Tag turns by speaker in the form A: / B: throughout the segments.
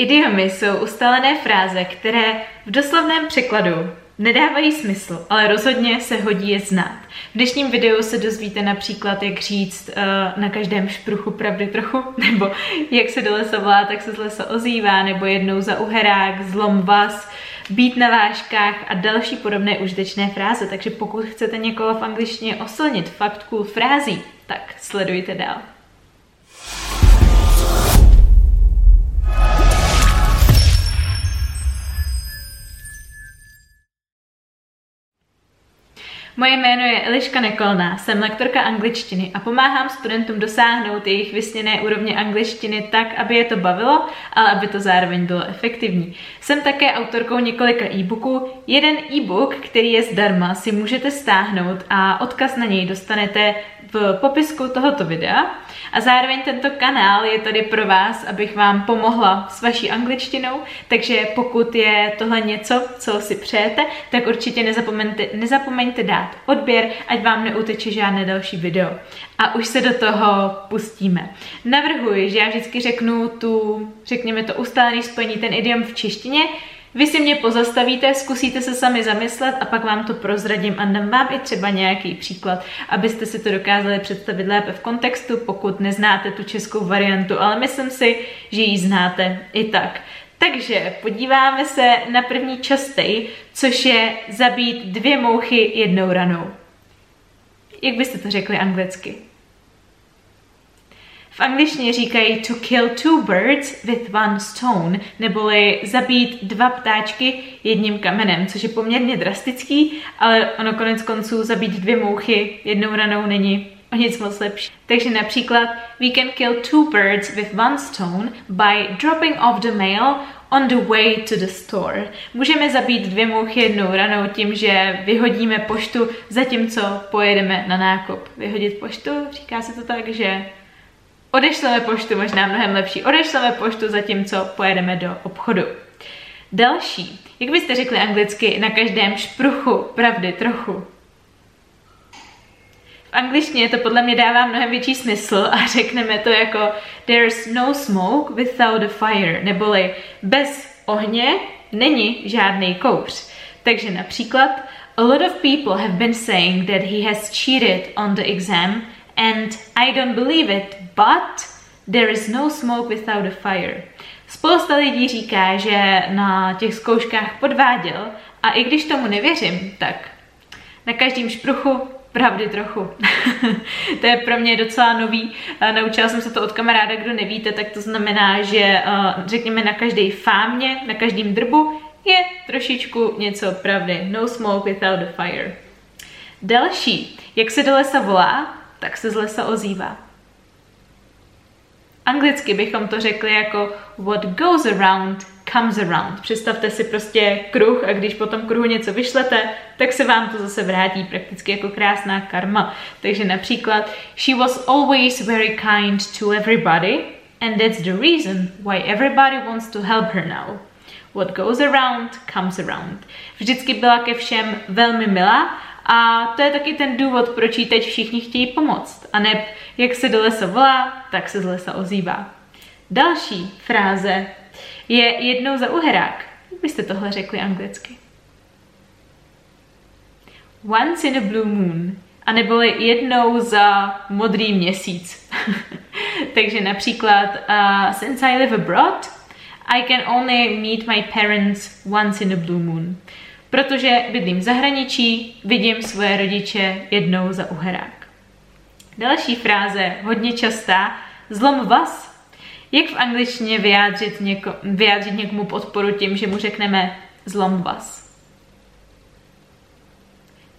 A: Idiomy jsou ustalené fráze, které v doslovném překladu nedávají smysl, ale rozhodně se hodí je znát. V dnešním videu se dozvíte například, jak říct uh, na každém špruchu pravdy trochu, nebo jak se do lesa volá, tak se z lesa ozývá, nebo jednou za uherák, zlom vás, být na váškách a další podobné užitečné fráze. Takže pokud chcete někoho v angličtině oslnit fakt cool frází, tak sledujte dál. Moje jméno je Eliška Nekolná, jsem lektorka angličtiny a pomáhám studentům dosáhnout jejich vysněné úrovně angličtiny tak, aby je to bavilo, ale aby to zároveň bylo efektivní. Jsem také autorkou několika e-booků. Jeden e-book, který je zdarma, si můžete stáhnout a odkaz na něj dostanete v popisku tohoto videa. A zároveň tento kanál je tady pro vás, abych vám pomohla s vaší angličtinou, takže pokud je tohle něco, co si přejete, tak určitě nezapomeňte, nezapomeňte dát odběr, ať vám neuteče žádné další video. A už se do toho pustíme. Navrhuji, že já vždycky řeknu tu, řekněme to ustálený spojení, ten idiom v češtině, vy si mě pozastavíte, zkusíte se sami zamyslet a pak vám to prozradím a dám vám i třeba nějaký příklad, abyste si to dokázali představit lépe v kontextu, pokud neznáte tu českou variantu, ale myslím si, že ji znáte i tak. Takže podíváme se na první častej, což je zabít dvě mouchy jednou ranou. Jak byste to řekli anglicky? V angličtině říkají to kill two birds with one stone, neboli zabít dva ptáčky jedním kamenem, což je poměrně drastický, ale ono konec konců zabít dvě mouchy jednou ranou není o nic moc lepší. Takže například we can kill two birds with one stone by dropping off the mail on the way to the store. Můžeme zabít dvě mouchy jednou ranou tím, že vyhodíme poštu zatímco pojedeme na nákup. Vyhodit poštu, říká se to tak, že Odešleme poštu, možná mnohem lepší. Odešleme poštu zatímco pojedeme do obchodu. Další. Jak byste řekli anglicky na každém špruchu pravdy trochu? V angličtině to podle mě dává mnohem větší smysl a řekneme to jako There's no smoke without a fire, neboli bez ohně není žádný kouř. Takže například A lot of people have been saying that he has cheated on the exam and I don't believe it, but there is no smoke without a fire. Spousta lidí říká, že na těch zkouškách podváděl a i když tomu nevěřím, tak na každém špruchu pravdy trochu. to je pro mě docela nový. Naučila jsem se to od kamaráda, kdo nevíte, tak to znamená, že řekněme na každé fámě, na každém drbu je trošičku něco pravdy. No smoke without a fire. Další. Jak se do lesa volá, tak se z lesa ozývá. Anglicky bychom to řekli jako what goes around comes around. Představte si prostě kruh a když po tom kruhu něco vyšlete, tak se vám to zase vrátí prakticky jako krásná karma. Takže například she was always very kind to everybody and that's the reason why everybody wants to help her now. What goes around comes around. Vždycky byla ke všem velmi milá a to je taky ten důvod, proč jí teď všichni chtějí pomoct. A ne, jak se do lesa volá, tak se z lesa ozývá. Další fráze je jednou za uherák. Jak byste tohle řekli anglicky? Once in a blue moon. A neboli jednou za modrý měsíc. Takže například, uh, since I live abroad, I can only meet my parents once in a blue moon protože bydlím v zahraničí, vidím svoje rodiče jednou za uherák. Další fráze, hodně častá, zlom vás. Jak v angličtině vyjádřit, něko, vyjádřit někomu podporu tím, že mu řekneme zlom vás?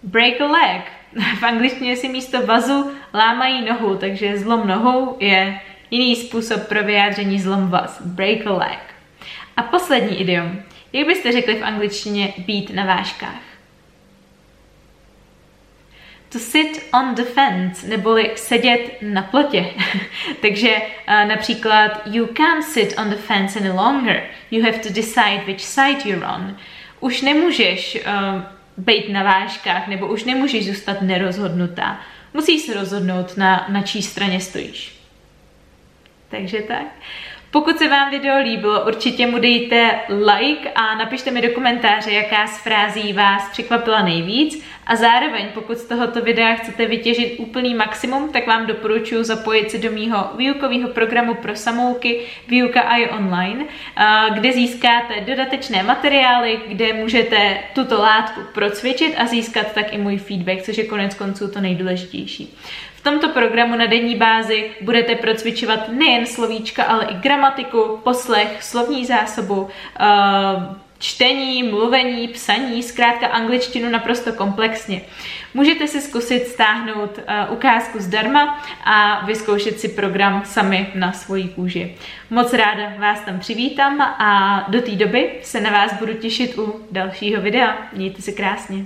A: Break a leg. V angličtině si místo vazu lámají nohu, takže zlom nohou je jiný způsob pro vyjádření zlom vás. Break a leg. A poslední idiom. Jak byste řekli v angličtině být na vážkách? To sit on the fence, neboli sedět na plotě. Takže uh, například you can't sit on the fence any longer. You have to decide which side you're on. Už nemůžeš uh, být na vážkách, nebo už nemůžeš zůstat nerozhodnutá. Musíš se rozhodnout, na, na čí straně stojíš. Takže tak. Pokud se vám video líbilo, určitě mu dejte like a napište mi do komentáře, jaká z frází vás překvapila nejvíc a zároveň, pokud z tohoto videa chcete vytěžit úplný maximum, tak vám doporučuji zapojit se do mýho výukového programu pro samouky Výuka AI online, kde získáte dodatečné materiály, kde můžete tuto látku procvičit a získat tak i můj feedback, což je konec konců to nejdůležitější. V tomto programu na denní bázi budete procvičovat nejen slovíčka, ale i gramatiku, poslech, slovní zásobu, čtení, mluvení, psaní, zkrátka angličtinu naprosto komplexně. Můžete si zkusit stáhnout uh, ukázku zdarma a vyzkoušet si program sami na svoji kůži. Moc ráda vás tam přivítám a do té doby se na vás budu těšit u dalšího videa. Mějte se krásně.